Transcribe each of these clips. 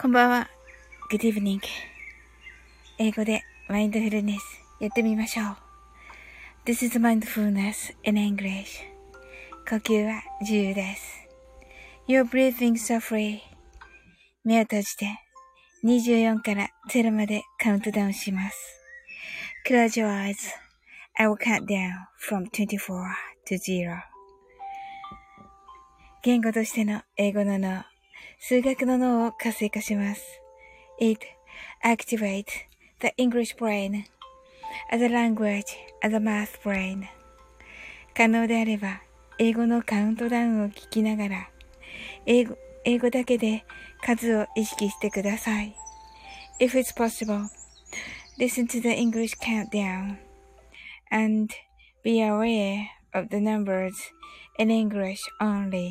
こんばんは。Good evening. 英語でマインドフルネスやってみましょう。This is mindfulness in English. 呼吸は自由です。You're breathing so free. 目を閉じて24から0までカウントダウンします。Close your eyes. I will count down from 24 to 0. 言語としての英語の脳、数学の脳を活性化します。It activates the English brain as a language, as a math brain. 可能であれば、英語のカウントダウンを聞きながら、英語、英語だけで数を意識してください。If it's possible, listen to the English countdown and be aware of the numbers in English only.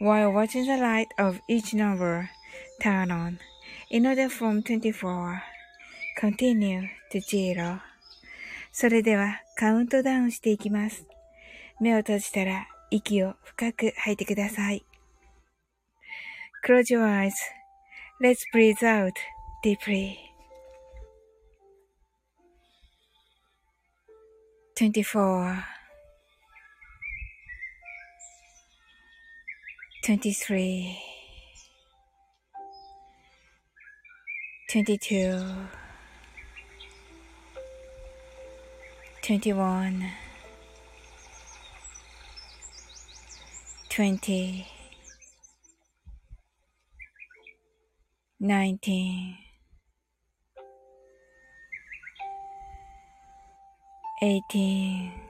while watching the light of each number turn on in order from 24 continue to zero それではカウントダウンしていきます。目を閉じたら息を深く吐いてください。Close your eyes. Let's breathe out deeply. 24 23 22 21 20 19 18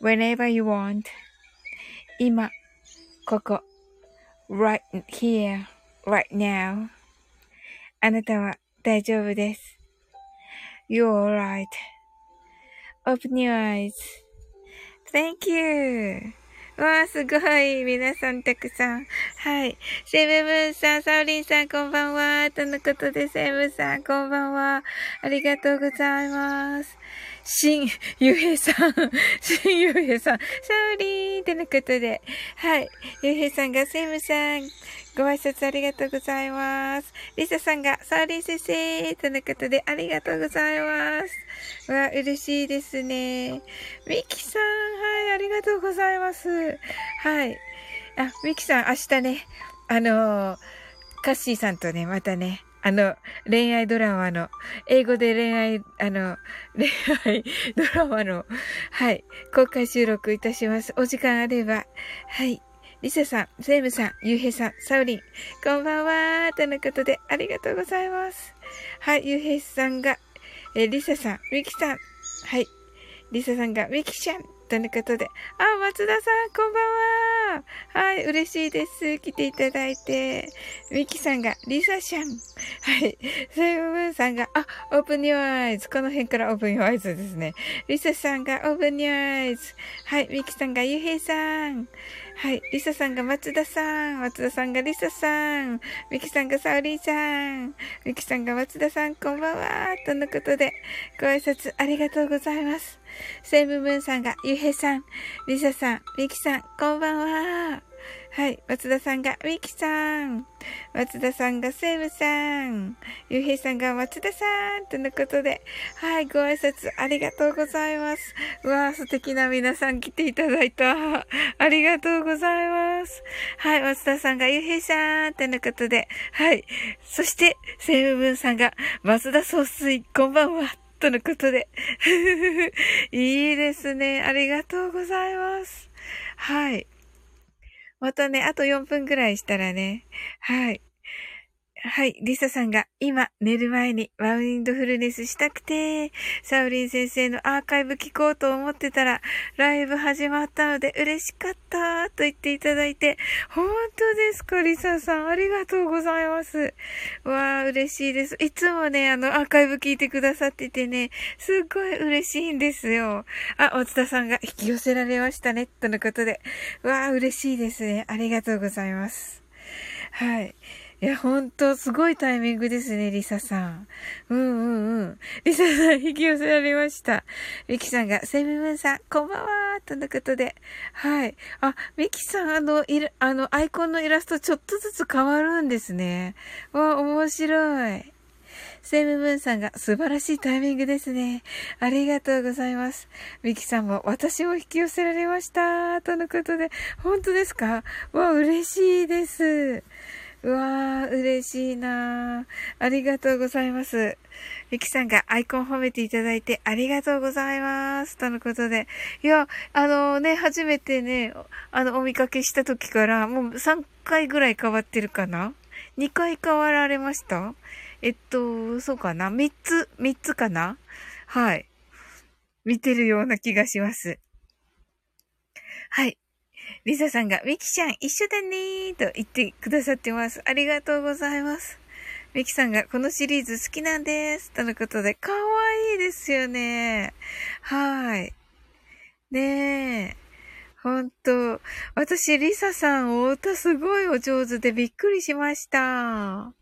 whenever you want. 今、ここ、right here, right now. あなたは大丈夫です。You're alright.Open your eyes. Thank you. わあ、すごい。皆さんたくさん。はい。セブブンさん、サウリンさん、こんばんは。とのことで、セブンさん、こんばんは。ありがとうございます。新、ゆうへいさん、新ゆうへいさん、サウリーンとのことで。はい。ゆうへいさんが、セブンさん、ご挨拶ありがとうございます。リサさんが、サーリン先生とのことでありがとうございます。わ、嬉しいですね。ミキさん、はい、ありがとうございます。はい。あ、ミキさん、明日ね、あのー、カッシーさんとね、またね、あの、恋愛ドラマの、英語で恋愛、あの、恋愛ドラマの、はい、公開収録いたします。お時間あれば、はい、リサさん、セイムさん、ゆうへいさん、サウリン、こんばんはとのことで、ありがとうございます。はい、ゆうへいさんが、えリサさん、ミキさん、はい、リサさんが、ミキちゃんとのことで。あ、松田さん、こんばんは。はい、嬉しいです。来ていただいて。ミキさんが、リサシャン。はい。セイムムーンさんが、あ、 open new eyes。この辺から open new eyes ですね。リサさんが、 open new eyes。はい、ミキさんが、ゆへいさん。はい。リサさんが松田さん。松田さんがリサさん。ミキさんがサオリンさん。ミキさんが松田さん、こんばんは。とのことで、ご挨拶ありがとうございます。セイムムンさんが、ゆうへさん。リサさん、ミキさん、こんばんは。はい。松田さんが、ミキさん。松田さんが、セイムさん。ゆうへいさんが、松田さん。とのことで、はい。ご挨拶ありがとうございます。わー、素敵な皆さん来ていただいた。ありがとうございます。はい。松田さんが、ゆうへいさん。とのことで、はい。そして、セムムーンさんが、松田総帥、こんばんは。とのことで。いいですね。ありがとうございます。はい。またね、あと4分ぐらいしたらね、はい。はい。リサさんが今寝る前にマウンドフルネスしたくて、サウリン先生のアーカイブ聞こうと思ってたら、ライブ始まったので嬉しかったと言っていただいて、本当ですかリサさん。ありがとうございます。わー、嬉しいです。いつもね、あの、アーカイブ聞いてくださっててね、すっごい嬉しいんですよ。あ、松田さんが引き寄せられましたね。とのことで。わー、嬉しいですね。ありがとうございます。はい。いや、ほんと、すごいタイミングですね、リサさん。うんうんうん。リサさん、引き寄せられました。ミキさんが、セミムーンさん、こんばんはとのことで。はい。あ、ミキさん、あの、いる、あの、アイコンのイラストちょっとずつ変わるんですね。わ、面白い。セムムーンさんが素晴らしいタイミングですね。ありがとうございます。ミキさんも私も引き寄せられました。とのことで、本当ですか？わ、嬉しいです。うわー、嬉しいなありがとうございます。ゆきさんがアイコン褒めていただいてありがとうございます。とのことで。いや、あのね、初めてね、あの、お見かけした時からもう3回ぐらい変わってるかな ?2 回変わられました？えっと、そうかな ?3 つ、3つかな？はい。見てるような気がします。はい。リサさんが、ミキちゃん一緒だねーと言ってくださってます。ありがとうございます。ミキさんが、このシリーズ好きなんです。とのことで、かわいいですよね。はい。ねえ。ほんと。私、リサさん、お歌すごいお上手でびっくりしました。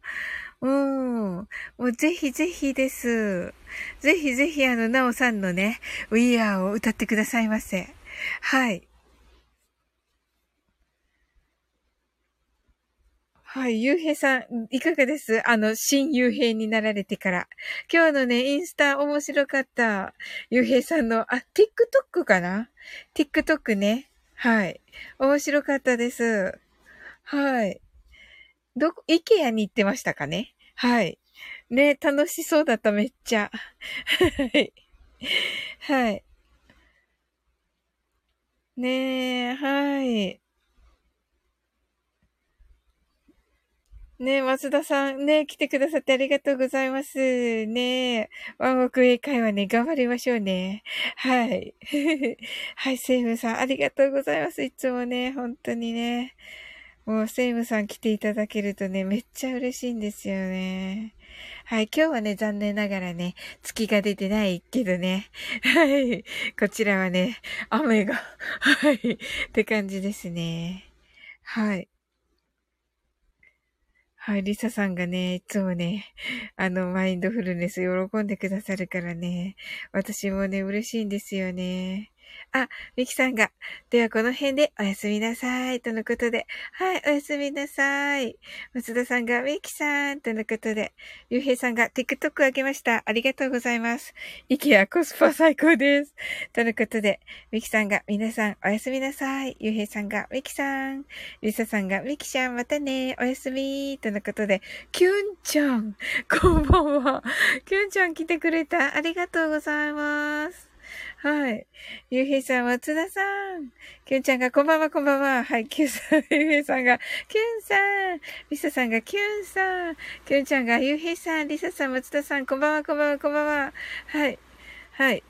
うん。もうぜひぜひです。ぜひぜひあの、なおさんのね、We Are を歌ってくださいませ。はい。はい、ゆうへいさん、いかがです？あの、新ゆうへいになられてから。今日のね、インスタ面白かった。ゆうへいさんの、あ、TikTok かな ?TikTok ね。はい。面白かったです。はい。どこ、イケアに行ってましたかね？はい。ね、楽しそうだった、めっちゃ。はい。はい。ねえ、はい。ね松田さん、ね来てくださってありがとうございます。ねワンオク英会話ね、頑張りましょうね。はい。はい、セイムさん、ありがとうございます。いつもね、本当にね。もう、セイムさん来ていただけるとね、めっちゃ嬉しいんですよね。はい、今日はね、残念ながらね、月が出てないけどね。はい。こちらはね、雨が、はい、って感じですね。はい。はい、リサさんがね、いつもね、あの、マインドフルネス喜んでくださるからね、私もね、嬉しいんですよね。あ、ミキさんが、ではこの辺でおやすみなさい。とのことで、はい、おやすみなさい。松田さんが、ミキさん。とのことで、ゆうへいさんが TikTok あげました。ありがとうございます。イケアコスパ最高です。とのことで、ミキさんが、皆さんおやすみなさい。ゆうへいさんが、ミキさん。リサさんが、ミキちゃんまたね。おやすみ。とのことで、キュンちゃん。こんばんは。キュンちゃん来てくれた。ありがとうございます。はい。ゆうへいさん、松田さん。きゅんちゃんが、こんばんは、こんばんは。はい、きゅんさん、ゆうへいさんが、きゅんさん。りささんが、きゅんさん。きゅんちゃんが、ゆうへいさん、りささん、松田さん、こんばんは、こんばんは、こんばんは。はい。はい。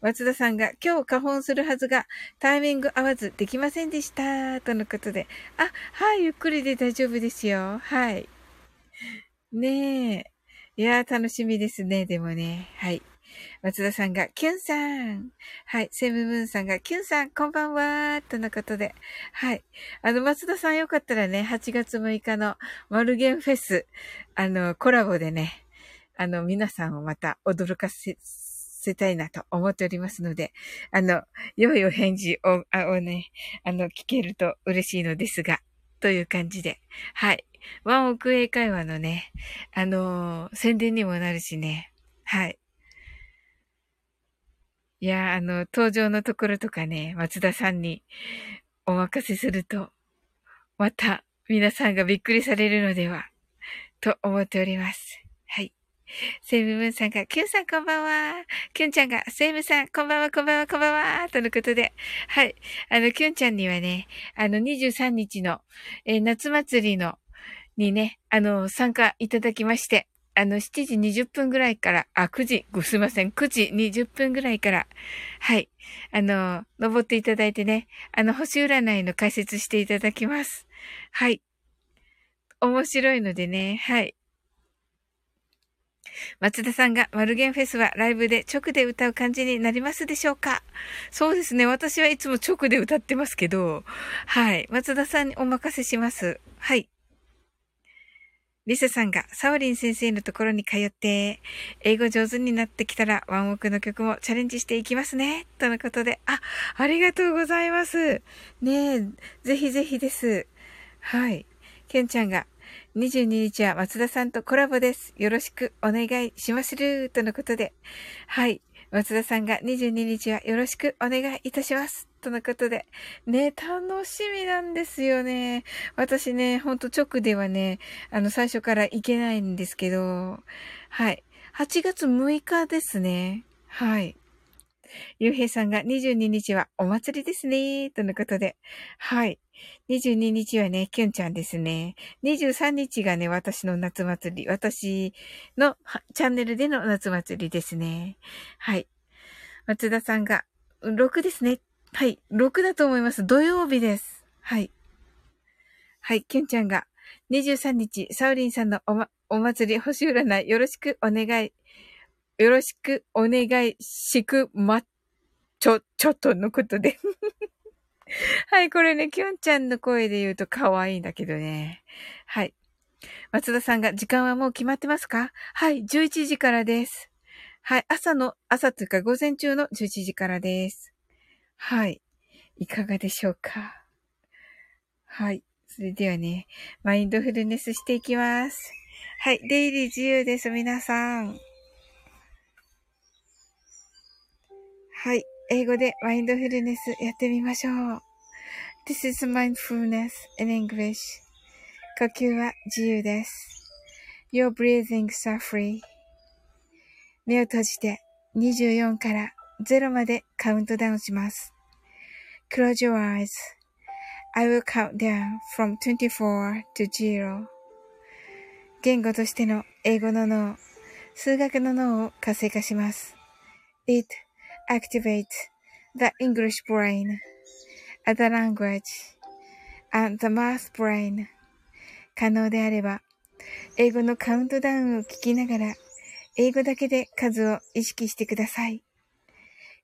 松田さんが、今日花本するはずが、タイミング合わずできませんでした。とのことで。あ、はい、ゆっくりで大丈夫ですよ。はい。ねえ。いやー、楽しみですね、でもね。はい。松田さんが、キュンさん。はい。セムムーンさんが、キュンさん、こんばんは。とのことで。はい。あの、松田さんよかったらね、8月6日のマルゲンフェス、あの、コラボでね、あの、皆さんをまた驚かせ、せたいなと思っておりますので、あの、良いお返事を、あをね、あの、聞けると嬉しいのですが、という感じで、はい。ワンオク英会話のね、あのー、宣伝にもなるしね、はい。いや、あの、登場のところとかね、松田さんにお任せすると、また皆さんがびっくりされるのでは、と思っております。はい。セイムムーンさんが、キュンさんこんばんは。キュンちゃんが、セイムさんこんばんは、こんばんは、こんばんは。とのことで。はい。あの、キュンちゃんにはね、あの、23日の、えー、夏祭りの、にね、あの、参加いただきまして、あの、7時20分ぐらいから、あ、9時、ごすいません、9時20分ぐらいから、はい、あの、登っていただいてね、あの、星占いの解説していただきます。はい。面白いのでね、はい。松田さんがマルゲンフェスはライブで直で歌う感じになりますでしょうか？そうですね。私はいつも直で歌ってますけど、はい。松田さんにお任せします。はい。リサさんがサオリン先生のところに通って、英語上手になってきたらワンオクの曲もチャレンジしていきますね。とのことで、あ、ありがとうございます。ねえ、ぜひぜひです。はい。ケンちゃんが、22日は松田さんとコラボです。よろしくお願いしまする。とのことで、はい。松田さんが22日はよろしくお願いいたします。とのことで。ね、楽しみなんですよね。私ね、ほんと直ではね、あの、最初から行けないんですけど、はい。8月6日ですね。はい。ゆうへいさんが22日はお祭りですね。とのことで。はい。22日はね、きゅんちゃんですね。23日がね、私の夏祭り。私のチャンネルでの夏祭りですね。はい。松田さんが、6ですね。はい。6だと思います。土曜日です。はい。はい。きゅんちゃんが、23日、サウリンさんのおま、お祭り、星占い、よろしくお願い、よろしくお願いしくま、ちょ、ちょっとのことで。はい、これね、きゅんちゃんの声で言うと可愛いんだけどね。はい。松田さんが、時間はもう決まってますか？はい、11時からです。はい、朝の、朝というか午前中の11時からです。はい。いかがでしょうか？はい。それではね、マインドフルネスしていきます。はい。出入り自由です、皆さん。はい。英語でマインドフルネスやってみましょう。This is mindfulness in English. 呼吸は自由です。Your breathings are free. 目を閉じて24から0までカウントダウンします。Close your eyes. I will count down from 24 to 0. 言語としての英語の脳、数学の脳を活性化します。It activates the English brain, the language, and the math brain. 可能であれば、英語のカウントダウンを聞きながら、英語だけで数を意識してください。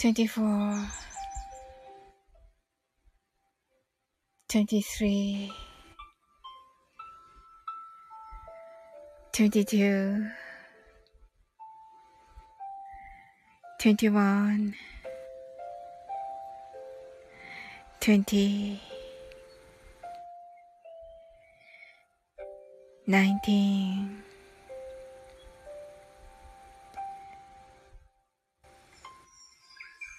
24 23 22 21 20 19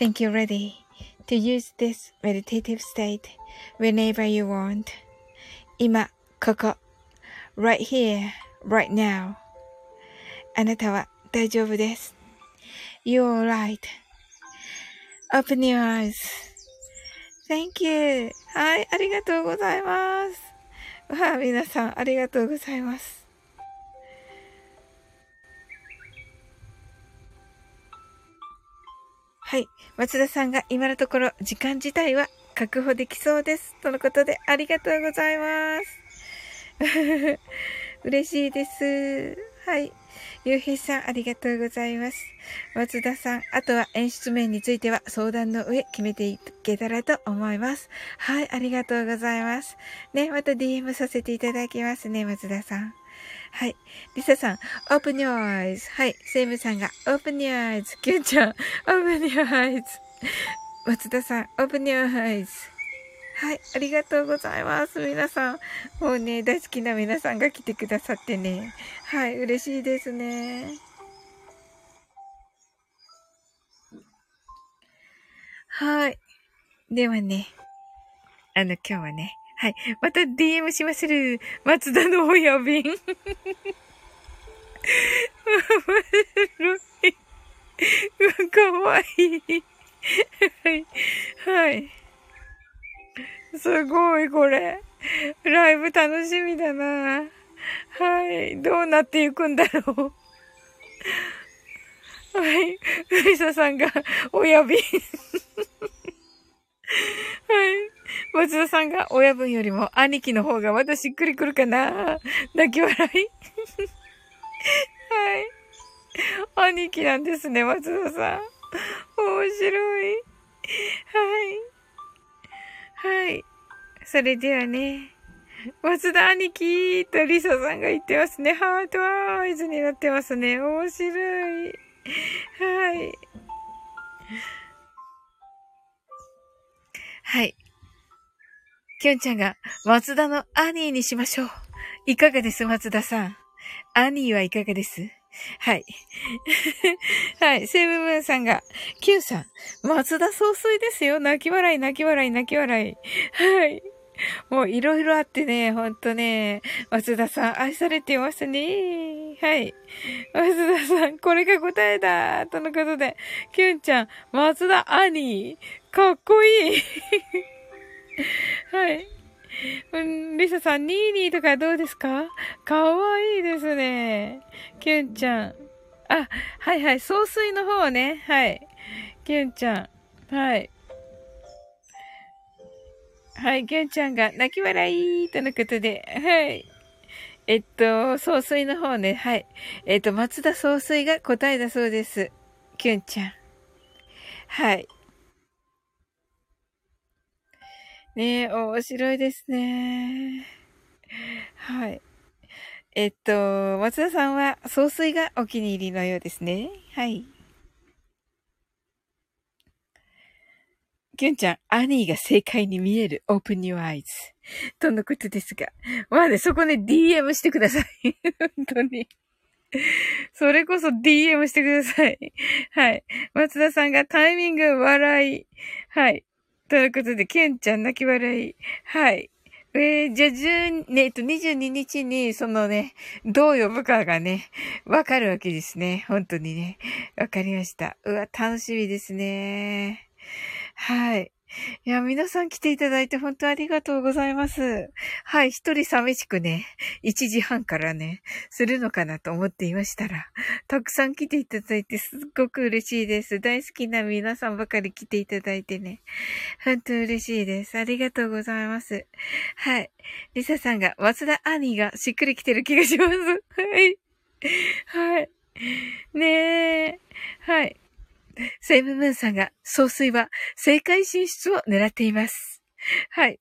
think you're ready to use this meditative state whenever you want. 今、ここ。right here, right now. あなたは大丈夫です。You're right.Open your eyes.Thank you. はい、ありがとうございます。わあ、皆さん、ありがとうございます。 はい。松田さんが今のところ時間自体は確保できそうです。とのことでありがとうございます。嬉しいです。はい。ゆうへいさん、ありがとうございます。松田さん、あとは演出面については相談の上決めていけたらと思います。はい、ありがとうございます。ね、また DM させていただきますね、松田さん。はい。リサさん、open your eyes. はい。セイムさんが open your eyes. キュンちゃん、open your eyes. 松田さん、open your eyes. はい。ありがとうございます。皆さん。もうね、大好きな皆さんが来てくださってね。はい。嬉しいですね。はい。ではね、あの、今日はね、はい。また DM しまする。松田の親便。面白い。かわいい。はい。はい。すごい、これ。ライブ楽しみだな。はい。どうなっていくんだろう。はい。ふりささんが親便。はい。松田さんが親分よりも兄貴の方がまだしっくりくるかな？泣き笑い？はい。兄貴なんですね、松田さん。面白い。はい。はい。それではね。松田兄貴とリサさんが言ってますね。ハートアイズになってますね。面白い。はい。はい。きゅんちゃんが松田のアニーにしましょう。いかがです松田さん？アニーはいかがです？はい。はい。セブムーンさんが、キュンさん、松田総帥ですよ。泣き笑い、泣き笑い、泣き笑い。はい。もういろいろあってね、ほんとね、松田さん愛されていますね。はい。松田さん、これが答えだとのことで、キュンちゃん、松田兄、かっこいい はい。うん、リサさん、ニーニーとかどうですか？かわいいですね。キュンちゃん。あ、はいはい、総帥の方ね。はい。キュンちゃん。はい。はい、キュンちゃんが泣き笑いとのことで、はい。えっと、総帥の方ね、はい。えっと、松田総帥が答えだそうです。キュンちゃん。はい。ねえ、面白いですね。はい。えっと、松田さんは総帥がお気に入りのようですね。はい。きゅんちゃん、アニーが正解に見える。open your eyes. とのことですが。まあね、そこね、DM してください。本当に。それこそ DM してください。はい。松田さんがタイミング笑い。はい。ということで、ケンちゃん泣き笑い。はい。えー、じゃあ、10、ね、えっと、22日に、そのね、どう呼ぶかがね、わかるわけですね。本当にね。わかりました。うわ、楽しみですね。はい。いや、皆さん来ていただいて本当ありがとうございます。はい、一人寂しくね、1時半からね、するのかなと思っていましたら、たくさん来ていただいてすっごく嬉しいです。大好きな皆さんばかり来ていただいてね、本当嬉しいです。ありがとうございます。はい。リサさんが、松田兄がしっくりきてる気がします。はい。はい。ねえ。はい。セイムムーンさんが、総帥は正解進出を狙っています。はい。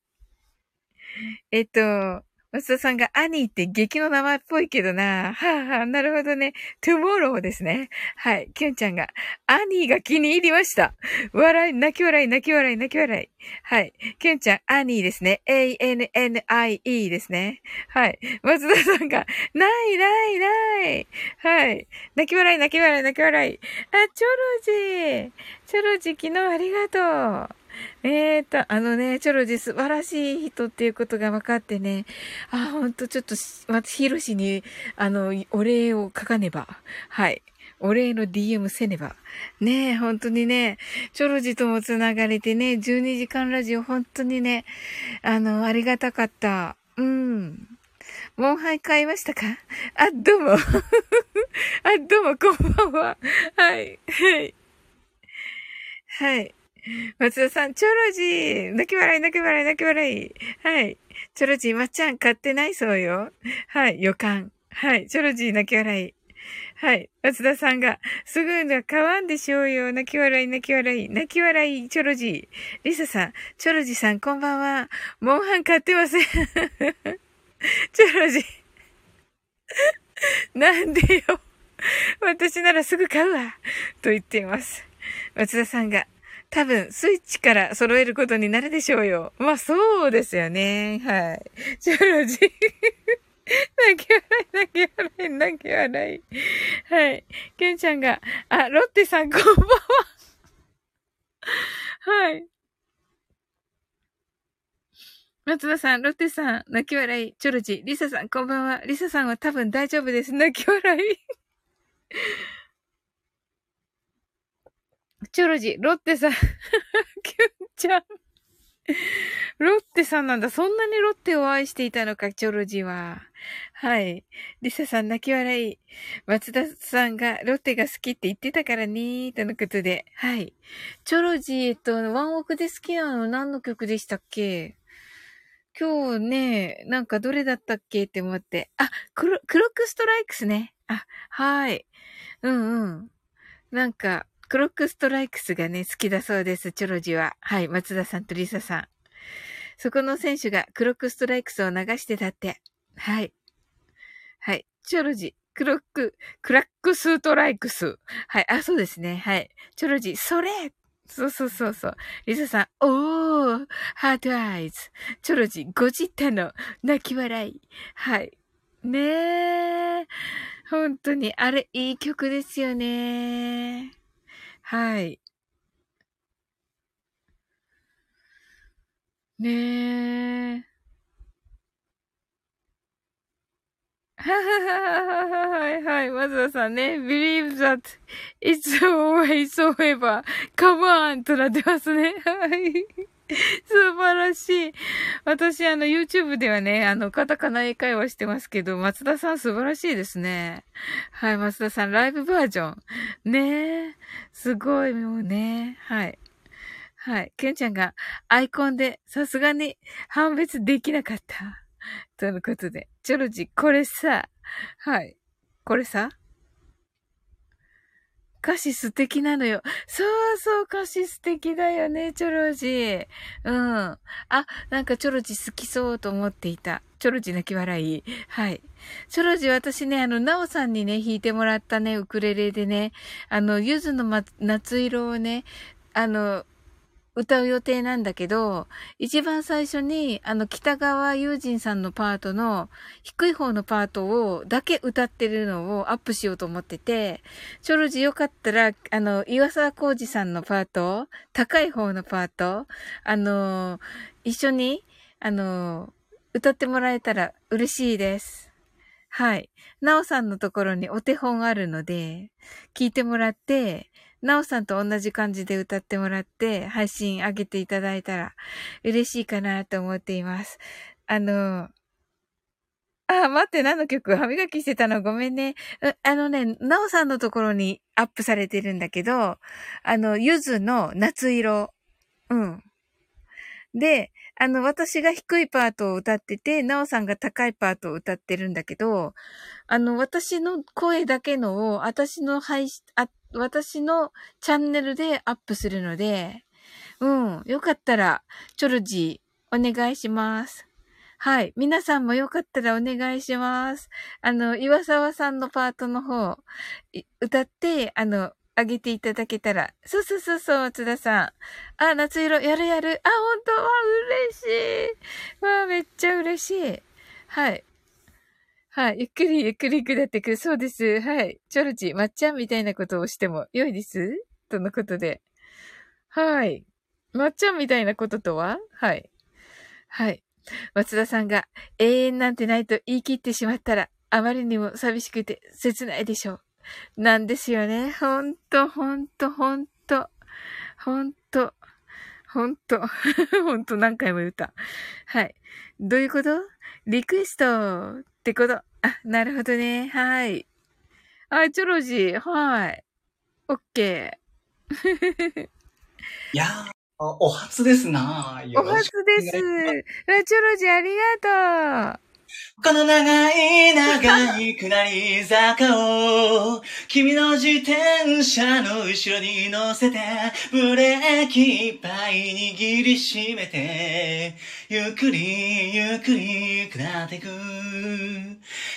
えっと、松田さんがアニーって劇の名前っぽいけどな。はあ、はあ、なるほどね。 Tomorrow ですね。はい。キュンちゃんが、アニーが気に入りました。笑い、泣き笑い、泣き笑い、泣き笑い。はい。キュンちゃん、アニーですね。A-N-N-I-E ですね。はい。松田さんが、ないないないはい。泣き笑い、泣き笑い、泣き笑い。あ、チョロジー。チョロジー、昨日ありがとう。えーと、あのね、チョロジ素晴らしい人っていうことが分かってね、あ、ほんとちょっと、まヒロシに、あの、お礼を書かねば。はい。お礼の DM せねば。ねえ、本当にね、チョロジともつながれてね、12時間ラジオ本当にね、あの、ありがたかった。うん。モンハイ買いましたか？あ、どうも。あ、どうも、こんばんは。はい。はい。はい。松田さん、チョロジー泣き笑い、泣き笑い、泣き笑い。はい。チョロジー、まっちゃん買ってないそうよ。はい、予感。はい、チョロジー泣き笑い。はい。松田さんが、すぐには買わんでしょうよ。泣き笑い、泣き笑い、泣き笑い、チョロジー。リサさん、チョロジーさん、こんばんは。モンハン買ってません。チョロジー。なんでよ。私ならすぐ買うわ。と言っています。松田さんが、多分、スイッチから揃えることになるでしょうよ。まあ、そうですよね。はい。チョロジー。泣き笑い、泣き笑い、泣き笑い。はい。ケンちゃんが、あ、ロッテさんこんばんは。はい。松田さん、ロッテさん、泣き笑い、チョロジー、リサさん、こんばんは。リサさんは多分大丈夫です。泣き笑い。チョロジ、ロッテさん、キュンちゃん。ロッテさんなんだ。そんなにロッテを愛していたのか、チョロジは。はい。リサさん泣き笑い。松田さんがロッテが好きって言ってたからね、とのことで。はい。チョロジー、えっと、ワンオクで好きなの何の曲でしたっけ？今日ね、なんかどれだったっけ？って思って。あ、クロ、クロックストライクスね。あ、はい。うんうん。なんか、 Clock Strikes がね、好きだそうです、チョロジは。はい、松田さんとリサさん。そこの選手が Clock Strikes を流してたって。はい。はい。チョロジ、 Clock、Clock Strikes。はい。あ、そうですね。はい。チョロジ、それそうそうそうそう。リサさん、おー、 heart eyes。チョロジ、ごじったの、泣き笑い。はい。ねえ。本当に、あれ、いい曲ですよね。はい。ねえ。ははいはい。まずはさんね。believe that it's always over. come on! となってますね。はい。素晴らしい。私、あの、YouTube ではね、あの、カタカナ英会話してますけど、松田さん素晴らしいですね。はい、松田さん、ライブバージョン。ねえ。すごい、もうね。はい。はい。ケンちゃんがアイコンでさすがに判別できなかった。とのことで。チョロジ、これさ、はい。これさ、歌詞素敵なのよ。そうそう、歌詞素敵だよね、チョロジ。うん。あ、なんかチョロジ好きそうと思っていた。チョロジ泣き笑い。はい。チョロジ私ね、あの、ナオさんにね、弾いてもらったね、ウクレレでね、あの、ゆずの、ま、夏色をね、あの、歌う予定なんだけど、一番最初に、あの、北川友人さんのパートの、低い方のパートを、だけ歌ってるのをアップしようと思ってて、チョロジよかったら、あの、岩沢浩二さんのパート、高い方のパート、あの、一緒に、あの、歌ってもらえたら嬉しいです。はい。なおさんのところにお手本あるので、聞いてもらって、なおさんと同じ感じで歌ってもらって、配信上げていただいたら嬉しいかなと思っています。あの、あ、待って、何の曲？歯磨きしてたの？ごめんね。あのね、なおさんのところにアップされてるんだけど、あの、ゆずの夏色。うん。で、あの、私が低いパートを歌ってて、なおさんが高いパートを歌ってるんだけど、あの、私の声だけのを、私の配信、あ、私のチャンネルでアップするので、うん、よかったら、チョルジー、お願いします。はい。皆さんもよかったらお願いします。あの、岩沢さんのパートの方、歌って、あの、あげていただけたら。そうそうそうそう、津田さん。あ、夏色、やるやる。あ、本当は嬉しい。わあ、めっちゃ嬉しい。はい。はい。ゆっくりゆっくり下ってくる。そうです。はい。チョルチ、まっちゃんみたいなことをしても良いです？とのことで。はい。まっちゃんみたいなこととは？はい。はい。松田さんが永遠なんてないと言い切ってしまったら、あまりにも寂しくて切ないでしょう。なんですよね。ほんと、ほんと、ほんと、ほんと、ほんと、ほんと何回も言った。はい。どういうこと？リクエストってこと？あ、なるほどね。はい。あ、チョロジー。はい。オッケー。いやー、お初ですなお初です。チョロジーありがとう。この長い長い下り坂を君の自転車の後ろに乗せてブレーキいっぱい握りしめてゆっくりゆっくり下ってく。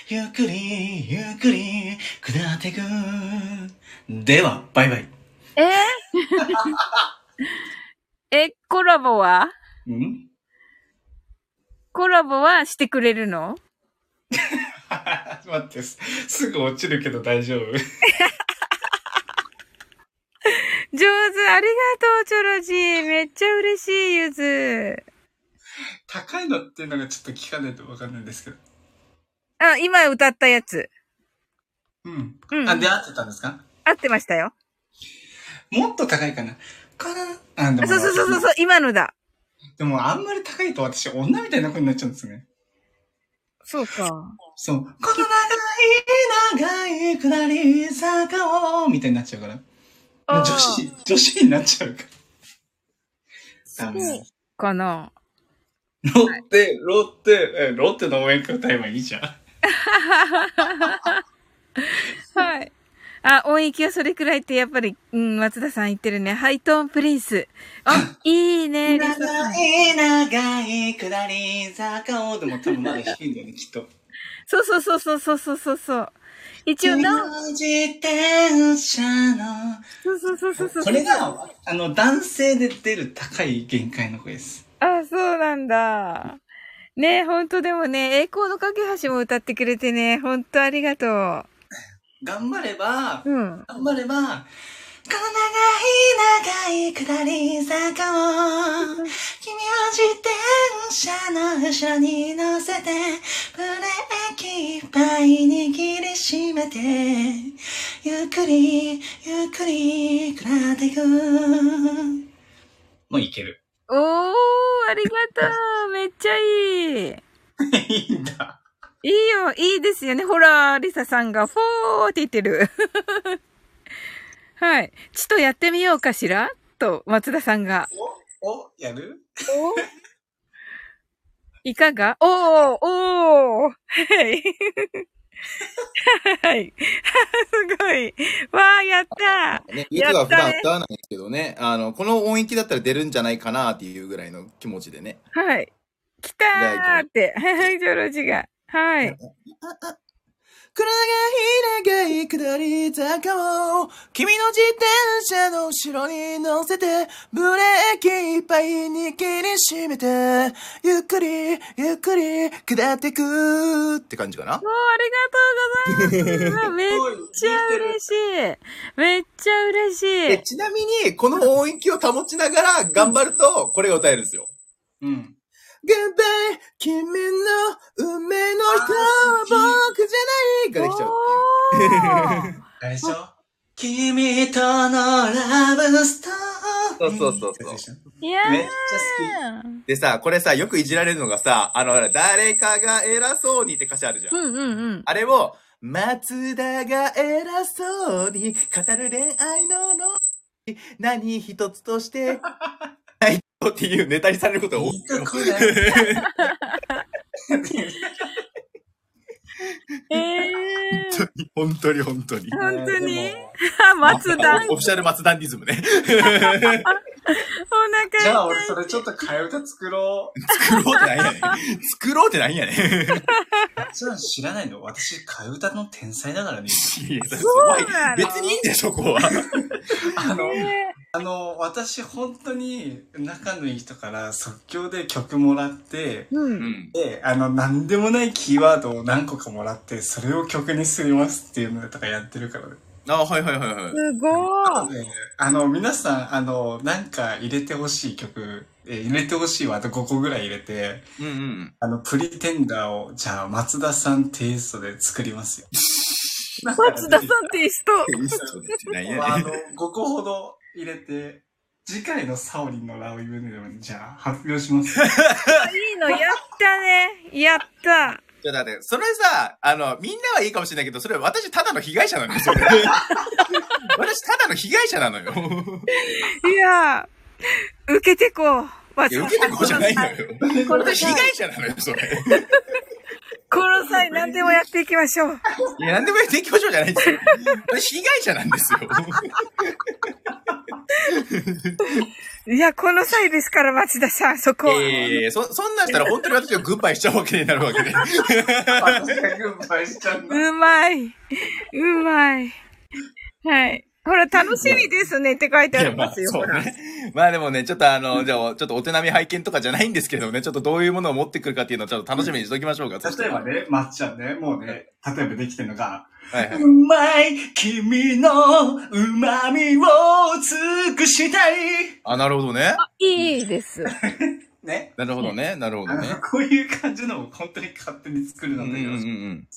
ゆっくりゆっくり下ってく。ではバイバイ。え え、コラボは？ん？コラボはしてくれるの？待って、すぐ落ちるけど大丈夫。上手、ありがとう、チョロジー。めっちゃ嬉しい、ゆず。高いのっていうのがちょっと聞かないとわかんないんですけど。あ、今歌ったやつ。うん。うん。あ、で、合ってたんですか？合ってましたよ。もっと高いかな。かな？あ、でも。そうそうそうそう、今のだ。でもあんまり高いと私女みたいな子になっちゃうんですね。そうか。そう。この長い長い下り坂をみたいになっちゃうから。女子、女子になっちゃうから。ダメ。かな。ロッテ、ロッテ、ロッテの応援歌えばいいじゃん。はい。あ、音域はそれくらいってやっぱり、うん、松田さん言ってるね。ハイトーンプリンス。あ、いいね、長い長い下り坂を、でも多分まだ低いんだよね、きっと。そうそうそうそうそうそうそう。一応な。自転車の。そうそうそうそうそう。これが、あの、男性で出る高い限界の声です。あ、そうなんだ。ねほんとでもね、栄光の架け橋も歌ってくれてね、ほんとありがとう。頑張れば、うん、頑張れば、この長い長い下り坂を、君は自転車の後ろに乗せて、ブレーキいっぱい握りしめて、ゆっくり、ゆっくり下っていく。もういける。おー、ありがとう。めっちゃいい。いいんだ。いいよ、いいですよね。ほら、リサさんが、フォーって言ってる。はい。ちょっとやってみようかしら？と、松田さんが。お、お、やる？お？いかが？おー、おー、はい。はい。すごい。わー、やったね、いつは普段歌わないんですけどね、あの、この音域だったら出るんじゃないかなっていうぐらいの気持ちでね。はい。来たーって。はい、ジョロジが。はい。黒長い長い下り坂を君の自転車の後ろに乗せてブレーキいっぱい握りしめてゆっくりゆっくり下ってくって感じかな？もうありがとうございます。めっちゃ嬉しい。めっちゃ嬉しい。でちなみにこの音域を保ちながら頑張るとこれが歌えるんですよ。うん。Goodbye 君の運命の人は僕じゃないができちゃうっていう。おーあれでしょ？君とのラブストーリー。そうそうそういやー。めっちゃでさ、これさ、よくいじられるのがさ、あの、ほら誰かが偉そうにって歌詞あるじゃん。うんうんうん。あれを、松田が偉そうに語る恋愛のの何一つとして、っていうネタにされることが多い。えー。本当に本当に。本当に 松田。オフィシャル松田リズムね。お腹じゃあ俺それちょっと替え歌作ろう。作ろうってなんやねん。作ろうってなんやねん。それは知らないの？私替え歌の天才だからね。いやすそごい。うなの？別にいいんだよ、そこは。あの、えあの、私本当に仲のいい人から即興で曲もらって、ーう。うんん。で、あの、なんでもないキーワードを何個かもらって、それを曲にすりますっていうのとかやってるからね。あ、はいはいはいはい。すごー。であの、皆さん、あの、なんか入れてほしい曲、えー入れてほしいワード5個ぐらい入れて、うんうん。あの、プリテンダーを、じゃあ、松田さんテイストで作りますよ。松田さんテイスト。あ。の、5個ほど入れて、次回のサオリンのラウイブでも、じゃあ、発表します。いいの、やったね。やった。じゃあだって、それさ、あの、みんなはいいかもしれないけど、それ私ただの被害者なのよ、それ。私ただの被害者なのよ。いやー、受けてこう。受けてこうじゃないのよ。私被害者なのよ、それ。この際何でもやっていきましょう。いや、なんでもやっていきましょうじゃないんですよ。私被害者なんですよ。いや、この際ですから、町田さん、そこは。いやいやいやそ、そんなんしたら本当に私がグッバイしちゃうわけになるわけで。私がグッバイしちゃうんだ。うまい。うまい。はい。ほら、楽しみですねって書いてありますよ、まあ。そうね。まあでもね、ちょっとあの、じゃあ、ちょっとお手並み拝見とかじゃないんですけれどもね、ちょっとどういうものを持ってくるかっていうのをちょっと楽しみにしときましょうか。例えばね、まっちゃんね、もうね、例えばできてるのが、はいはいうまい君の旨味を尽くしたい。あ、なるほどね。いいです。ね。なるほどね。なるほどね。こういう感じのを本当に勝手に作るのでうんうんうんうん。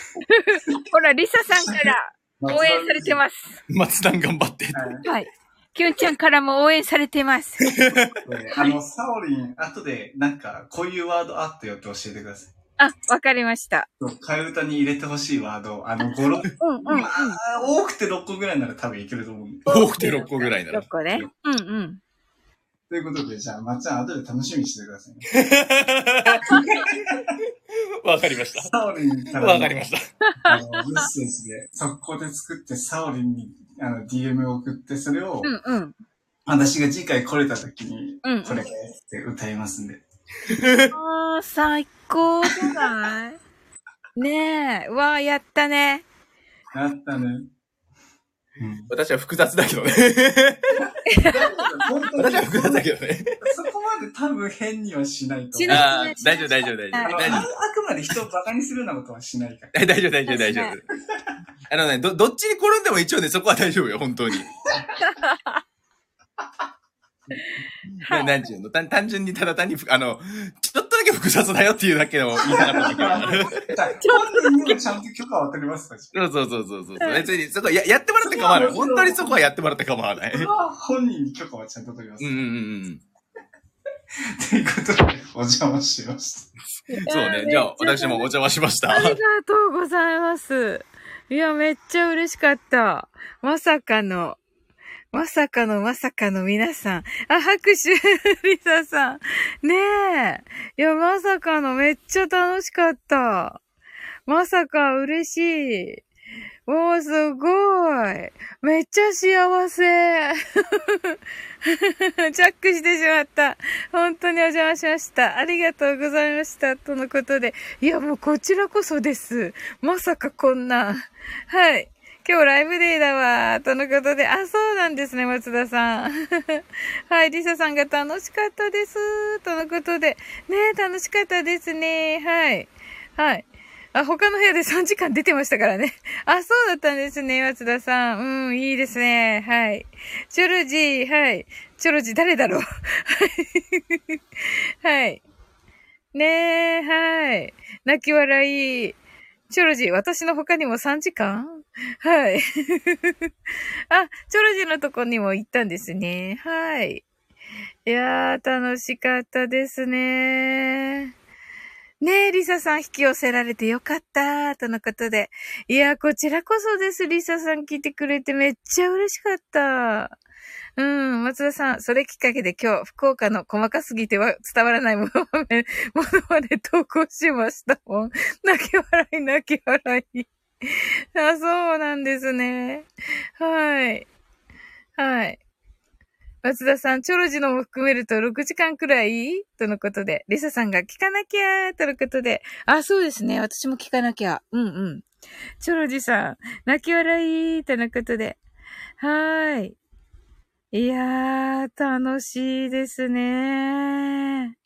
ほら、リサさんから応援されてます。松田頑張って。はいはい。キュンちゃんからも応援されてます。で あの、サオリン、後で、なんか、こういうワードあったよって教えてください。あ、わかりました。替え歌に入れてほしいワード、あの、5、6、うんうんうん。まあ、多くて6個ぐらいなら多分いけると思うんで。多くて6個ぐらいなら6。個ね。うんうん。ということで、じゃあ、まっちゃん、後で楽しみにしてくださいね。わかりました。サオリンからのわかりました。あの、メッセージで、速攻で作って、サオリンに、あの、DM を送って、それを、うんうん。私が次回来れた時に、これって歌いますんで。あー、最高じゃない？ねえ。うわー、やったね。やったね。うん。私は複雑だけどね。本 当私はに、複雑だけどね。そこまで多分変にはしないと思う。ああ、大丈夫大丈夫大丈夫。あくまで人を馬鹿にするようなことはしないから。夫。大丈夫大丈夫大丈夫。あのね、ど、どっちに転んでも一応ね、そこは大丈夫よ、本当に。はいの？単単純にただ単に、あの、ちょっとだけ複雑だよっていうだけの言いたかったちゃんと許可は取りますか？そうそうそうそうそう。別に、そこややってもらって構わない。本当にそこはやってもらって構わない。本人に許可はちゃんと取ります。うんうんうんうん。ということで、お邪魔しました。そうね。じゃあ、私もお邪魔しました。ありがとうございます。いや、めっちゃ嬉しかった。まさかの、まさかのまさかの皆さん。あ、拍手リサさん。ねえ。いや、まさかのめっちゃ楽しかった。まさか嬉しい。おー、すごい。めっちゃ幸せ。ジャックしてしまった。本当にお邪魔しました。ありがとうございました。とのことで。いや、もうこちらこそです。まさかこんな。はい。今日ライブデーだわ。とのことで。あ、そうなんですね、松田さん。はい。リサさんが楽しかったです。とのことで。ね楽しかったですね。はい。はい。あ、他の部屋で3時間出てましたからね。あ、そうだったんですね、松田さん。うん、いいですね。はい。チョロジー、はい。チョロジー誰だろうはい。はい。ねえ、はい。泣き笑い。チョロジー、私の他にも3時間？はい。あ、チョロジのとこにも行ったんですね。はい。いやー、楽しかったですね。ねえ、リサさん引き寄せられてよかった、とのことで。いや、こちらこそです。リサさん聞いてくれてめっちゃ嬉しかった。うん、松田さん、それきっかけで今日、福岡の細かすぎては伝わらないものまで、ものまで投稿しましたもん。泣き笑い、泣き笑い。あ、そうなんですね。はい。はい。松田さん、チョロジのも含めると6時間くらい？とのことで、リサさんが聞かなきゃ？ーとのことで、あ、そうですね。私も聞かなきゃ。うんうん。チョロジさん、泣き笑い？とのことで。はーい。いやー、楽しいですね。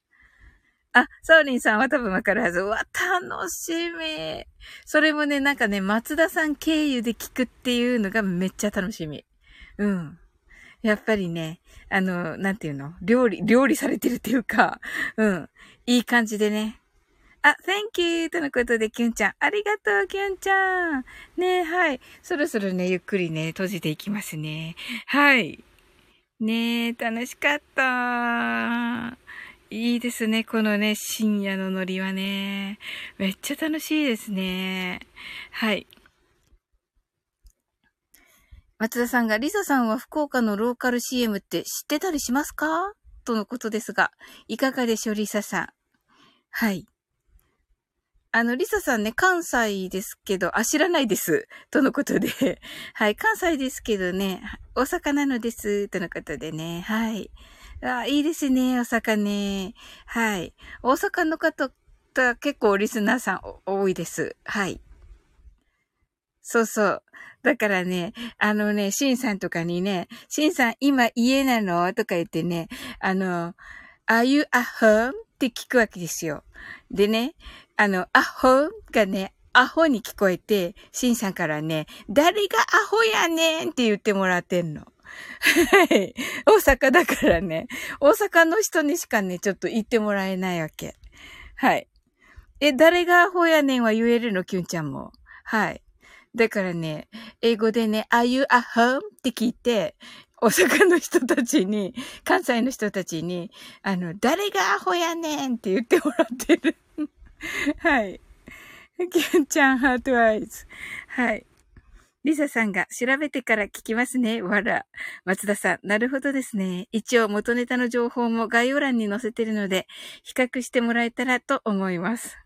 あ、サオリンさんは多分わかるはず。うわ、楽しみ。それもね、なんかね、松田さん経由で聞くっていうのがめっちゃ楽しみ。うん。やっぱりね、あの、なんていうの？料理、料理されてるっていうか、うん。いい感じでね。あ、thank you! とのことで、キュンちゃん。ありがとう、キュンちゃん。ねはい。そろそろね、ゆっくりね、閉じていきますね。はい。ね、楽しかった。いいですね、このね、深夜のノリはね。めっちゃ楽しいですね。はい。松田さんが、リサさんは福岡のローカル CM って知ってたりしますか？とのことですが、いかがでしょう、リサさん。はい。あの、リサさんね、関西ですけど、あ、知らないです。とのことで。はい、関西ですけどね、大阪なのです。とのことでね。はい。あ、いいですね、大阪ね。はい。大阪の方、結構リスナーさん多いです。はい。そうそう。だからね、あのね、シンさんとかにね、シンさん今家なの？とか言ってね、あの、are you at home? って聞くわけですよ。でね、あの、アホがね、アホに聞こえて、シンさんからね、誰がアホやねんって言ってもらってんの。はい。大阪だからね、大阪の人にしかね、ちょっと言ってもらえないわけ。はい。え、誰がアホやねんは言えるの、キュンちゃんも。はい。だからね、英語でね、are you a home? って聞いて、大阪の人たちに、関西の人たちに、あの、誰がアホやねんって言ってもらってる。はい。キュンちゃん、ハートアイズ。はい。リサさんが調べてから聞きますね。わら。松田さん、なるほどですね。一応元ネタの情報も概要欄に載せてるので、比較してもらえたらと思います。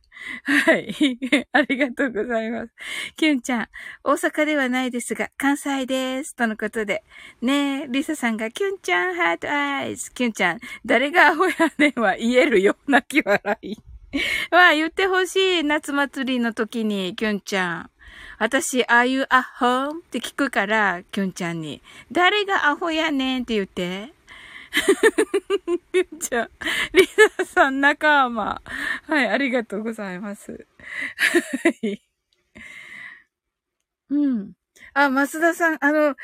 はい。ありがとうございます。キュンちゃん、大阪ではないですが、関西です。とのことで。ねえ、リサさんが、キュンちゃん、ハートアイズ。キュンちゃん、誰がアホやねんは言えるよ。泣き笑い。まあ、言ってほしい。夏祭りの時に、キュンちゃん。私、are you at home? って聞くから、キュンちゃんに。誰がアホやねんって言って。キュンちゃん。リサさん仲間。はい、ありがとうございます。はい。うん。あ、増田さん、あの、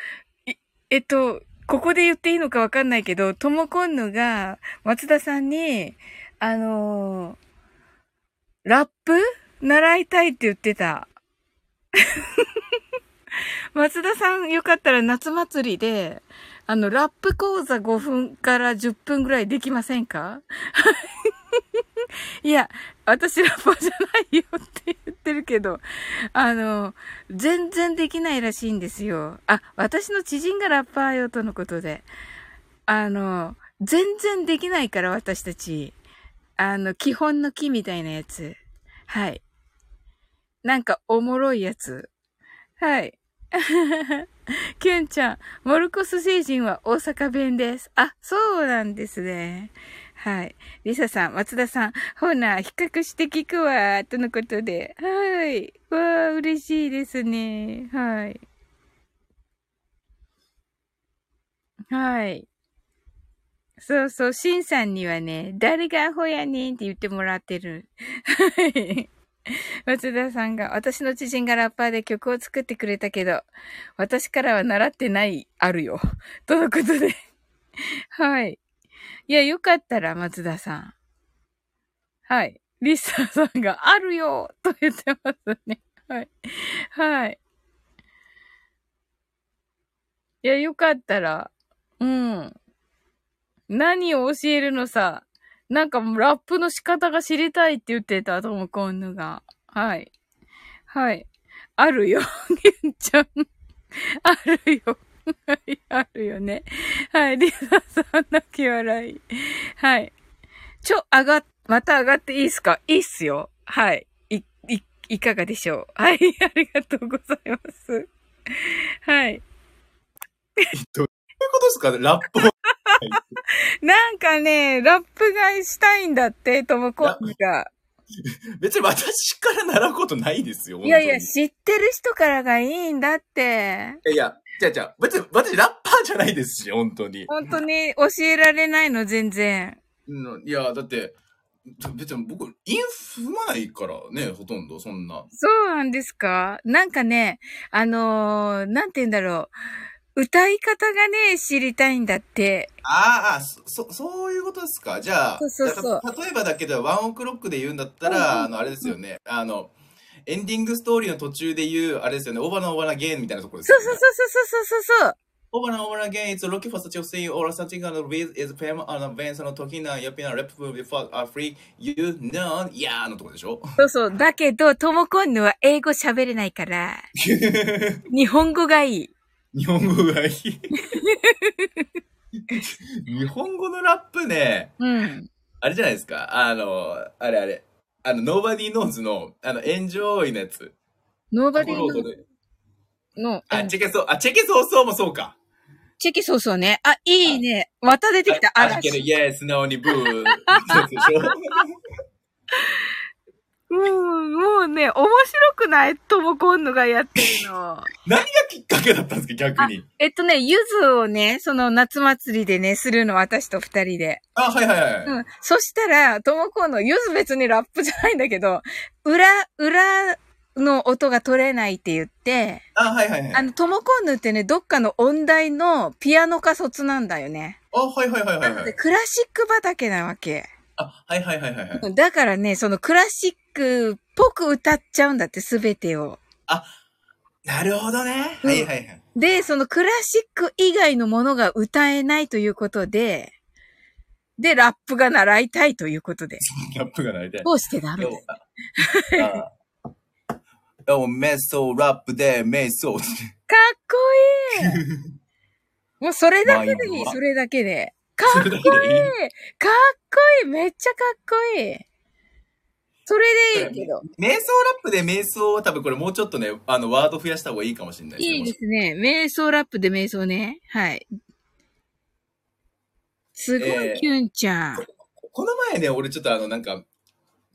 えっと、ここで言っていいのかわかんないけど、ともこんぬが松田さんに、あのーラップ習いたいって言ってた。松田さんよかったら夏祭りで、あの、ラップ講座5分から10分ぐらいできませんか？いや、私ラッパーじゃないよって言ってるけど、あの、全然できないらしいんですよ。あ、私の知人がラッパーよとのことで。あの、全然できないから私たち。あの、基本の木みたいなやつ。はい。なんかおもろいやつ。はい。キュンちゃん、モルコス星人は大阪弁です。あ、そうなんですね。はい。リサさん、松田さん、ほな、比較して聞くわ、とのことで。はい。わあ、嬉しいですね。はい。はい。そうそう、シンさんにはね、誰がアホやねんって言ってもらってる。はい。松田さんが、私の知人がラッパーで曲を作ってくれたけど、私からは習ってない、あるよ。とのことで。はい。いや、よかったら、松田さん。はい。リッサーさんが、あるよと言ってますね。はい。はい。いや、よかったら、うん。何を教えるのさ。なんかもうラップの仕方が知りたいって言ってた、ともこんぬが。はい。はい。あるよ、げんちゃん。あるよ。はい、あるよね。はい、リサさん泣き笑い。はい。ちょ、上がっ、また上がっていいっすか？いいっすよ。はい。い、い、いかがでしょう？はい、ありがとうございます。はい。どういうことですか？ねラップを。なんかね、ラップがしたいんだって、ともこんぬが。別に私から習うことないですよ。いやいや、本知ってる人からがいいんだって。いやいや、じゃあじゃあ、別に私ラッパーじゃないですし、本当に。本当に教えられないの、全然。うんいや、だって、別に僕、イン踏まないからね、ほとんど、そんな。そうなんですか？なんかね、あのーなんて言うんだろう。歌い方がね、知りたいんだって。ああ、そ、そそういうことですか？じゃあ、そうそうそう例えばだけど、ワンオクロックで言うんだったら、うんうんあの、あれですよね。あの、エンディングストーリーの途中で言う、あれですよね、オーバーナオーバーナゲーンみたいなところですよね。そうそうそうそうそうそうそう。オーバーナオーバーナゲーン、it's looking for such a thing or something on the with is fame on the van その時な、やっぴな、レップ before are free, you know, いやーのとこでしょ？そうそう。だけど、ともこんぬは英語喋れないから、日本語がいい。日本語がいい。日本語のラップね、うん。あれじゃないですか。あの、あれあれ。あの、Nobody Knows の、あの、エンジョイのやつ。ノーバディコロードでの、あ、チェケソウ、あ、チェケソウソウもそうか。チェキそうそうね。あ、いいね。また出てきた。あ、嵐あけど、Yes, No にブー。そうでしょうん、もうね、面白くないともこんぬがやってるの。何がきっかけだったんですか、逆に？えっとね、ゆずをね、その夏祭りでね、するの、私と二人で。あ、はいはいはい。うん。そしたら、ともこんの、ゆず別にラップじゃないんだけど、裏、裏の音が取れないって言って、あ、はいはいはい。あの、ともこんぬってね、どっかの音大のピアノ科卒なんだよね。あ、はいはいはいはないので、はい。クラシック畑なわけ。あ、はいはいはいはいはい。だからね、そのクラシックっぽく歌っちゃうんだって、すべてを。なるほどね。うんはいはいはい。で、そのクラシック以外のものが歌えないということで、で、ラップが習いたいということで。ラップがなりたい。どうしてだろうよああよ、メソラップで、メソ。かっこいい もうそれだけでいい、それだけで。かっこいいかっこいいめっちゃかっこいいそれでいいけど。瞑想ラップで瞑想は多分これもうちょっとね、あの、ワード増やした方がいいかもしれないいいですね。瞑想ラップで瞑想ね。はい。すごえーい、キュンちゃん。この前ね、俺ちょっとあの、なんか、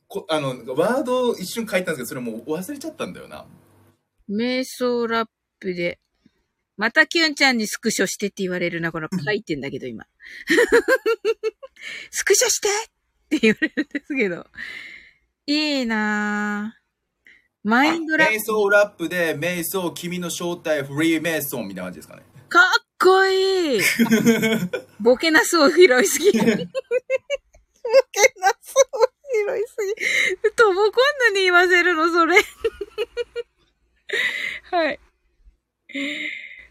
こあの、ワードを一瞬書いたんですけど、それもう忘れちゃったんだよな。瞑想ラップで。またキュンちゃんにスクショしてって言われるな、この書いてんだけど、今。スクショしてって言われるんですけど。いいなぁ。マインドラップ。瞑想ラップで、瞑想、君の正体、フリーメイソンみたいな感じですかね。かっこいい。ボケなすを拾いすぎ。ボケなすを拾いすぎ。とも今度に言わせるの、それ。はい。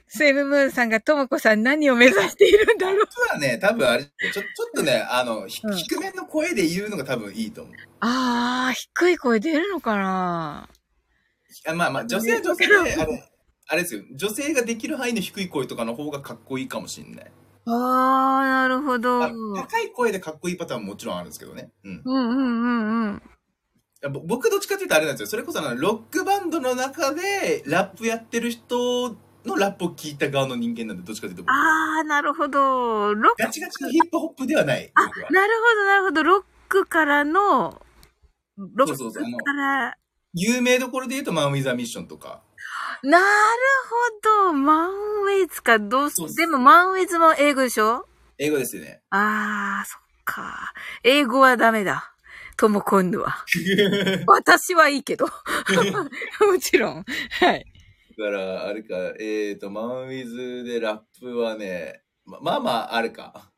セブムーンさんがともこさん何を目指しているんだろう。実はね、多分あれ、ちょ、ちょっとね、あの、ひうん低めの声で言うのが多分いいと思う。あー、低い声出るのかなあまあまあ、女性は女性で、あの、あれですよ、女性ができる範囲の低い声とかの方がかっこいいかもしんない。あー、なるほど。あうん高い声でかっこいいパターンももちろんあるんですけどね。うん。いうんうんうん。やぼ僕どっちかっていうとあれなんですよ。それこそあのロックバンドの中でラップやってる人のラップを聞いた側の人間なんで、どっちかというと僕。あー、なるほど。ロック、ガチガチのヒップホップではない。あ、なるほど、なるほど。ロックからの、ロッそうそうそうあのクから、有名どころで言うとマン・ウィザ・ミッションとか。なるほど。マンウェイズか、どうすそうそうでもマンウェイズも英語でしょ？英語ですよね。あー、そっか。英語はダメだ。とも今度は。私はいいけど。もちろん。はい。から、あれか、えっ、と、マンウィズでラップはね、ままあまあ、あるか。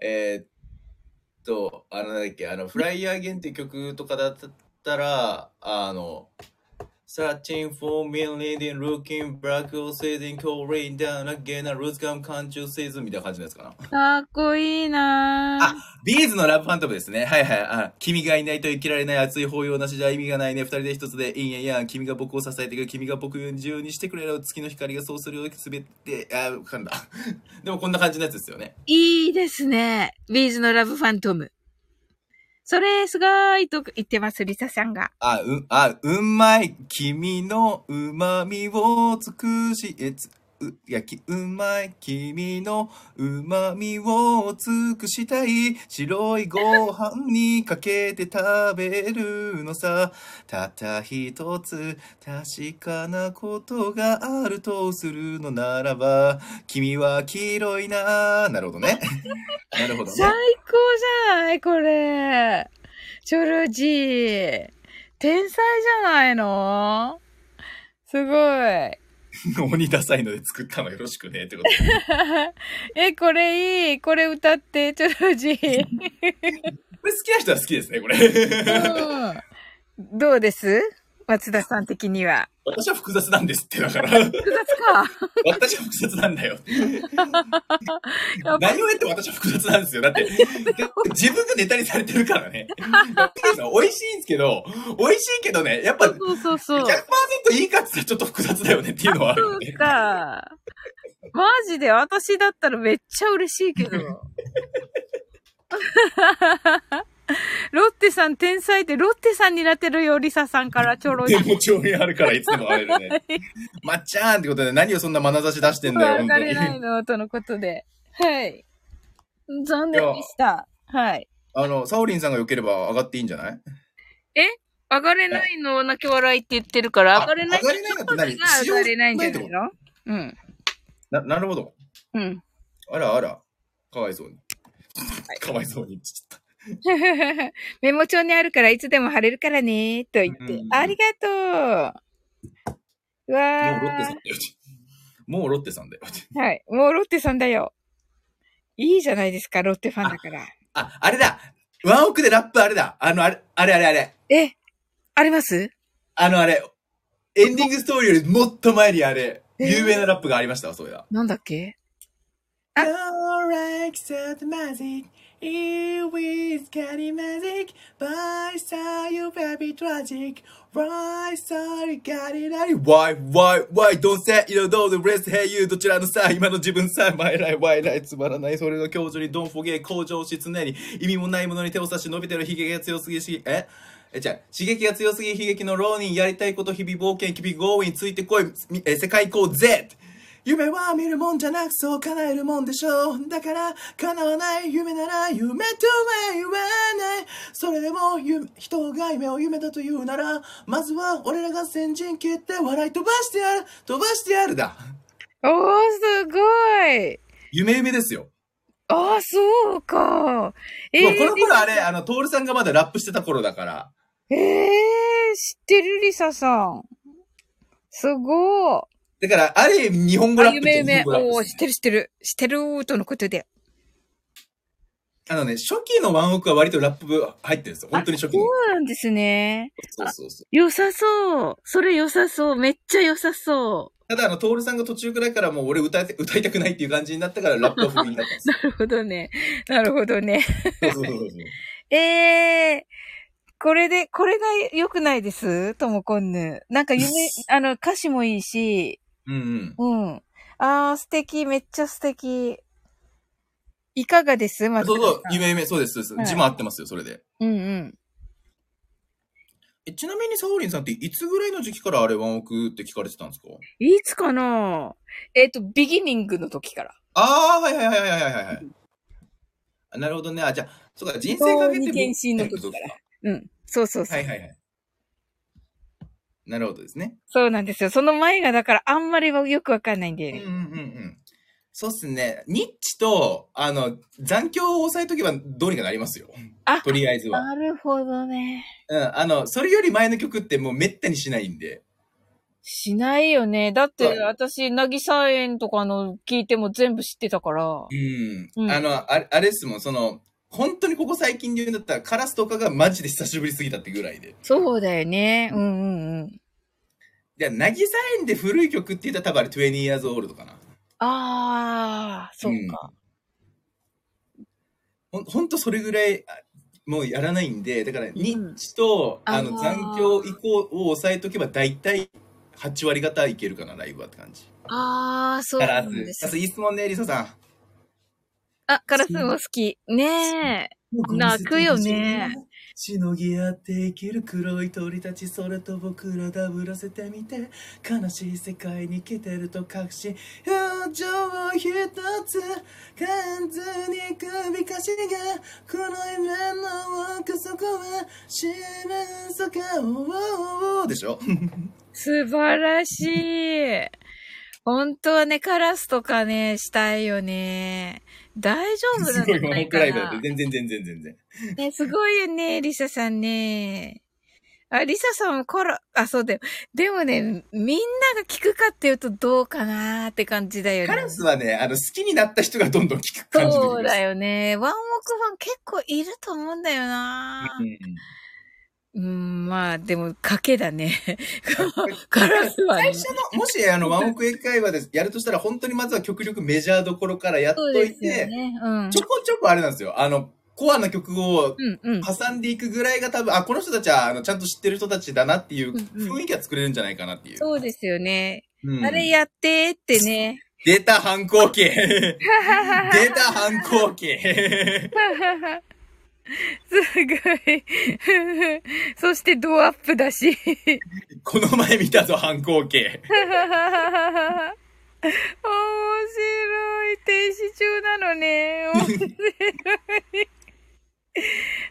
えーっと、あれ、なんだっけ、あの、フライヤーゲンって曲とかだったら、あの、Searching for me, leading, looking back, sitting, calling down again, a roots come, can't you see? みたいな感じのやつかな。かっこいいなあ、ビーズのラブファントムですね。はいはい。あ、君がいないと生きられない熱い抱擁なしじゃ意味がないね。二人で一つでいいんやいやん。君が僕を支えてくれる。君が僕を自由にしてくれる。月の光がそうするよ。すべて、あ、わかんだ。でもこんな感じのやつですよね。いいですね。ビーズのラブファントム。それ、すごいと言ってます、リサさんが。あ、う、あ、うまい。君の旨味を尽くし、え、つ、う、いや、き、うまい。君の旨味を尽くしたい。白いご飯にかけて食べるのさ。たった一つ確かなことがあるとするのならば、君は黄色いな。なるほどね。なるほど最ね。高じゃないこれ。チョロジー。天才じゃないの？すごい。鬼ダサいので作ったのよろしくね。ってことで。え、これいい。これ歌って、チョロジー。これ好きな人は好きですね、これ。うんどうです？松田さん的には。私は複雑なんですって、だから。複雑か。私は複雑なんだよ。何を言っても私は複雑なんですよ。だって、自分がネタにされてるからね。美味しいんですけど、美味しいけどね、やっぱ100%そうそうそう。いいかってちょっと複雑だよねっていうのはあるそう。か。マジで私だったらめっちゃ嬉しいけど。ロッテさん天才って、ロッテさんになってるよ、リサさんからちょろいで。もちろんあるからいつでも会えるね。まっちゃーんってことで何をそんな眼差し出してんだよ、わ本当に。かれないの、とのことで。はい。残念でした。はい。あの、サオリンさんが良ければ上がっていいんじゃない？上がれないの、泣き笑いって言ってるから、上がれない。あ上がれないのって何が上がれないんじゃないの？うん。な、なるほど。うん。あらあら。かわいそうに。かわいそうに。メモ帳にあるからいつでも貼れるからね、と言ってう。んありがとう。うわともうロッテさんーだよ。もうロッテさんだよ。はい。もうロッテさんだよ。いいじゃないですか、ロッテファンだから。あ、あれだワンオクでラップあれだあの、あれ、あれあれあれ。え、あります？あのあれ、エンディングストーリーよりもっと前にあれ、えー有名なラップがありましたわ、そうや。なんだっけ？あ You're like it is getting magic, by side you baby tragic, right side got it right. Why, why, why, don't say, you know, the rest, hey you, どちらのさ、今の自分さ、my life, why life, つまらない、それの強調に don't forget, 向上し常に、意味もないものに手を差し伸びてる悲劇が強すぎし、ええ、じゃ刺激が強すぎ悲劇の浪人、やりたいこと日々冒険、日々 going ついてこい、みえ、世界行こうぜ夢は見るもんじゃなくそう叶えるもんでしょう。だから叶わない夢なら夢とは言わない。それでも夢人が夢を夢だと言うなら、まずは俺らが先陣切って笑い飛ばしてやる。飛ばしてやるだ。おー、すごい。夢夢ですよ。あー、そうか。えもうこのー、頃あれ、あの、トールさんがまだラップしてた頃だから。えー、知ってるリサさん。すごい。だから、ある意味日本語ラあ、ップ夢夢。おー、知ってる知ってる。知ってるとのことで。あのね、初期のワンオクは割とラップ入ってるんですよ。本当に初期の。そうなんですね。そうそうそう。良さそう。それ良さそう。めっちゃ良さそただ、あの、トールさんが途中くらいからもう俺歌い歌いたくないっていう感じになったからラップは不意になったんですう。なるほどね。なるほどね。そうそうそうそう。え えー、これで、これが良くないです？ともこんぬ。なんか夢、あの、歌詞もいいし、うんうん。うん。あー、素敵、めっちゃ素敵。いかがです？まそうそう、夢夢、そうです、そうです。はい字も合ってますよ、それで。うんうん。え、ちなみにサオリンさんっていつぐらいの時期からあれワンオクって聞かれてたんですか？いつかな？えっ、と、ビギニングの時から。ああ、はいはいはいはいはいはいなるほどね。あ、じゃあ、そうか、人生かけての時からうん。そうそうそう。はいはいはい。なるほどですね。そうなんですよ。その前がだからあんまりよくわかんないんだよね。うんうんうんうん。そうっすね。ニッチと、あの、残響を押さえとけばどうにかなりますよ。あとりあえずは。なるほどね。うん。あの、それより前の曲ってもうめったにしないんで。しないよね。だってはい私、なぎさ園とかの聞いても全部知ってたから。うん。うんあの、あれあれっすもん、その、本当にここ最近で言うんだったら、カラスとかがマジで久しぶりすぎたってぐらいで。そうだよね。うんうんうん。じゃあ、なぎさ園で古い曲って言ったら多分あれ20 years old かな。ああ、そうか。ほん、ほんとそれぐらい、あもうやらないんで、だから、ニッチと、あーあの、残響以降を抑えとけば、大体、8割方いけるかな、ライブはって感じ。ああ、そうなんで。す。カラスいい質問ね、リサさん。あ、カラスも好き。ねえ。泣くよね。しのぎ合って生きる黒い鳥たちそれと僕らダブらせてみて悲しい世界に来てると確信表情を一つ感ずに首かしがこの夢の奥底は四面楚歌でしょ素晴らしい。本当はね、カラスとかね、したいよね。大丈夫なんすごいワンクライブだっなて。全然全然全然ね、すごいよね、リサさんね。あ、リサさんもカラ、あ、そうだよ。でもね、みんなが聞くかっていうとどうかなーって感じだよね。カラスはねあの好きになった人がどんどん聞く感じでそうだよね。ワンオクファン結構いると思うんだよなうんうん、まあ、でも、賭けだね。カラスはね最。初の、もしあの、ワンオク英会話でやるとしたら、本当にまずは極力メジャーどころからやっといて、ね。うん。ちょこちょこあれなんですよ。あの、コアな曲をうんうん。挟んでいくぐらいが多分、あ、この人たちは、あの、ちゃんと知ってる人たちだなっていううんうん雰囲気は作れるんじゃないかなっていう。そうですよね。うんあれやってーってね。出た反抗期 出た反抗期 すごい。そしてドアップだし。この前見たぞ、反抗期。面白い。停止中なのね。面白い。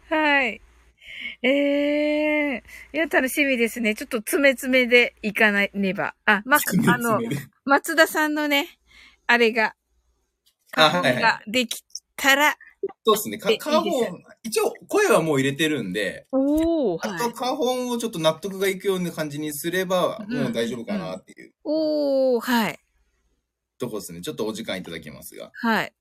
はい。ええいや、楽しみですね。ちょっと詰め詰めでいかなねば。あ、ま、あの、松田さんのね、あれが、あはいはいができたら、そうですね。かでカホいいですン、一応声はもう入れてるんで、おー、あとはい。カホンをちょっと納得がいくような感じにすれば、うんもう大丈夫かなっていうおー、はい。とこですね。ちょっとお時間いただきますが。はい。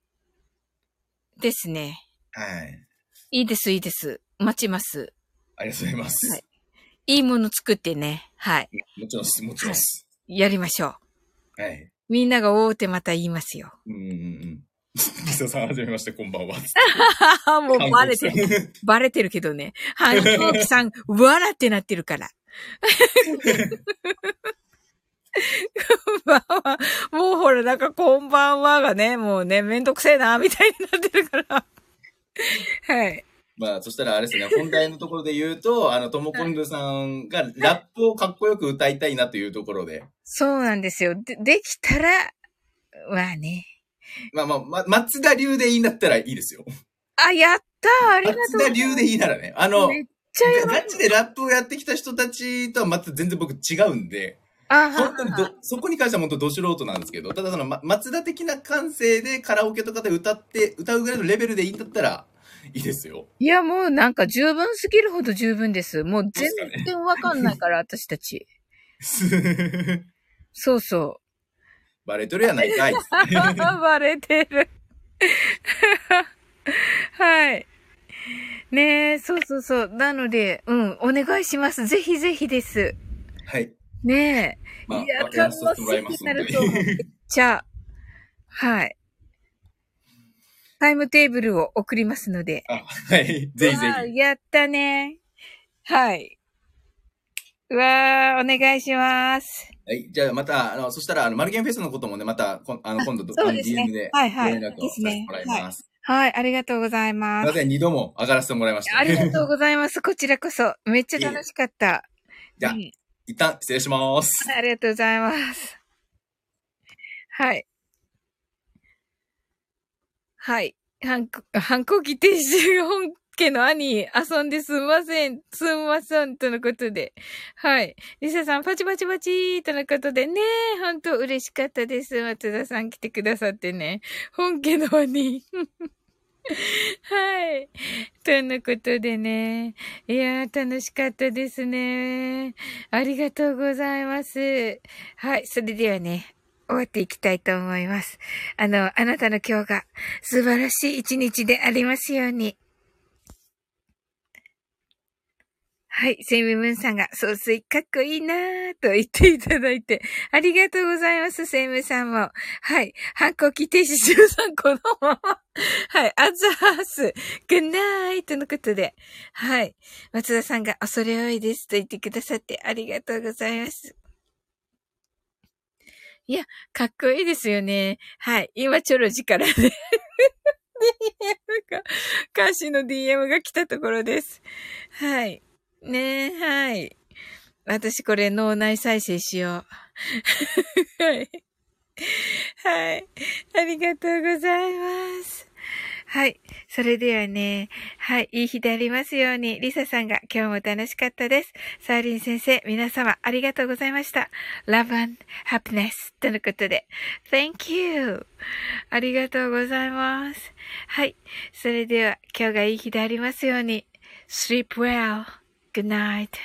ですね。はい。いいです、いいです。待ちます。ありがとうございます。はいいいもの作ってね。はい。もちろんです、もちろんです。やりましょう。はい。みんなが大手また言いますよ。うんうんうん。リサさん、はじめまして、こんばんは。もうバレてる。る。バレてるけどね。反抗期さん、わらってなってるから。まあまあもうほら、なんかこんばんはがね、もうね、めんどくせえな、みたいになってるから。はい。まあ、そしたらあれですね、本題のところで言うと、あの、ともこんぬさんがラップをかっこよく歌いたいなというところで、そうなんですよ。で、できたら、まあね。まあまあ、ま、松田流でいいんだったらいいですよ。あ、やったーありがとう。松田流でいいならね、あの、めっちゃやガチでラップをやってきた人たちとはまた全然僕違うんで、あ本当にど、そこに関しては本当ど素人なんですけど、ただその、ま、松田的な感性でカラオケとかで歌って、歌うぐらいのレベルでいいんだったら、いいですよ。いや、もうなんか十分すぎるほど十分です。もう全然わかんないから、私たち。そうそバレとるやないかい。バレてる。はい。ねえ、そうそうそう。なので、うん、お願いします。ぜひぜひです。はい。ねえ。まあ、いや、楽しみになると。思う。めっちゃ、はい。タイムテーブルを送りますので。あ、はい。ぜひぜひ。やったね。はい。うわー、お願いします。はい。じゃあまた、あの、そしたら、あの、マルゲンフェスのこともね、また、こんあの、今度、そうですねあの DM で、はいはいご連絡をさせてもらいます。はい、ありがとうございます。ません、二度も上がらせてもらいました。ありがとうございます。こちらこそ。めっちゃ楽しかった。じゃあうん一旦、失礼します。ありがとうございます。はい。はい。反抗、反抗期停止本家の兄、遊んですんません、すんません、とのことで。はい。リサさん、パチパチパチーとのことでね、本当嬉しかったです。松田さん来てくださってね。本家の兄。はい。とのことでね。いやー、楽しかったですね。ありがとうございます。はい。それではね、終わっていきたいと思います。あの、あなたの今日が素晴らしい一日でありますように。はい。セイムムーンさんが、総帥かっこいいなーと言っていただいて、ありがとうございます、セイムーンさんも。はい。反抗期停止13個のまま。はい。アザース、グッナーイトのことで。はい。松田さんが恐れ多いですと言ってくださってありがとうございます。いや、かっこいいですよね。はい。今、チョロジからね。DM が、歌詞の DM が来たところです。はい。ねえ、はい。私これ脳内再生しよう。はい。はい。ありがとうございます。はい。それではね、はい。いい日でありますように、リサさんが今日も楽しかったです。サーリン先生、皆様ありがとうございました。Love and Happiness とのことで、Thank you! ありがとうございます。はい。それでは今日がいい日でありますように、Sleep well. Good night.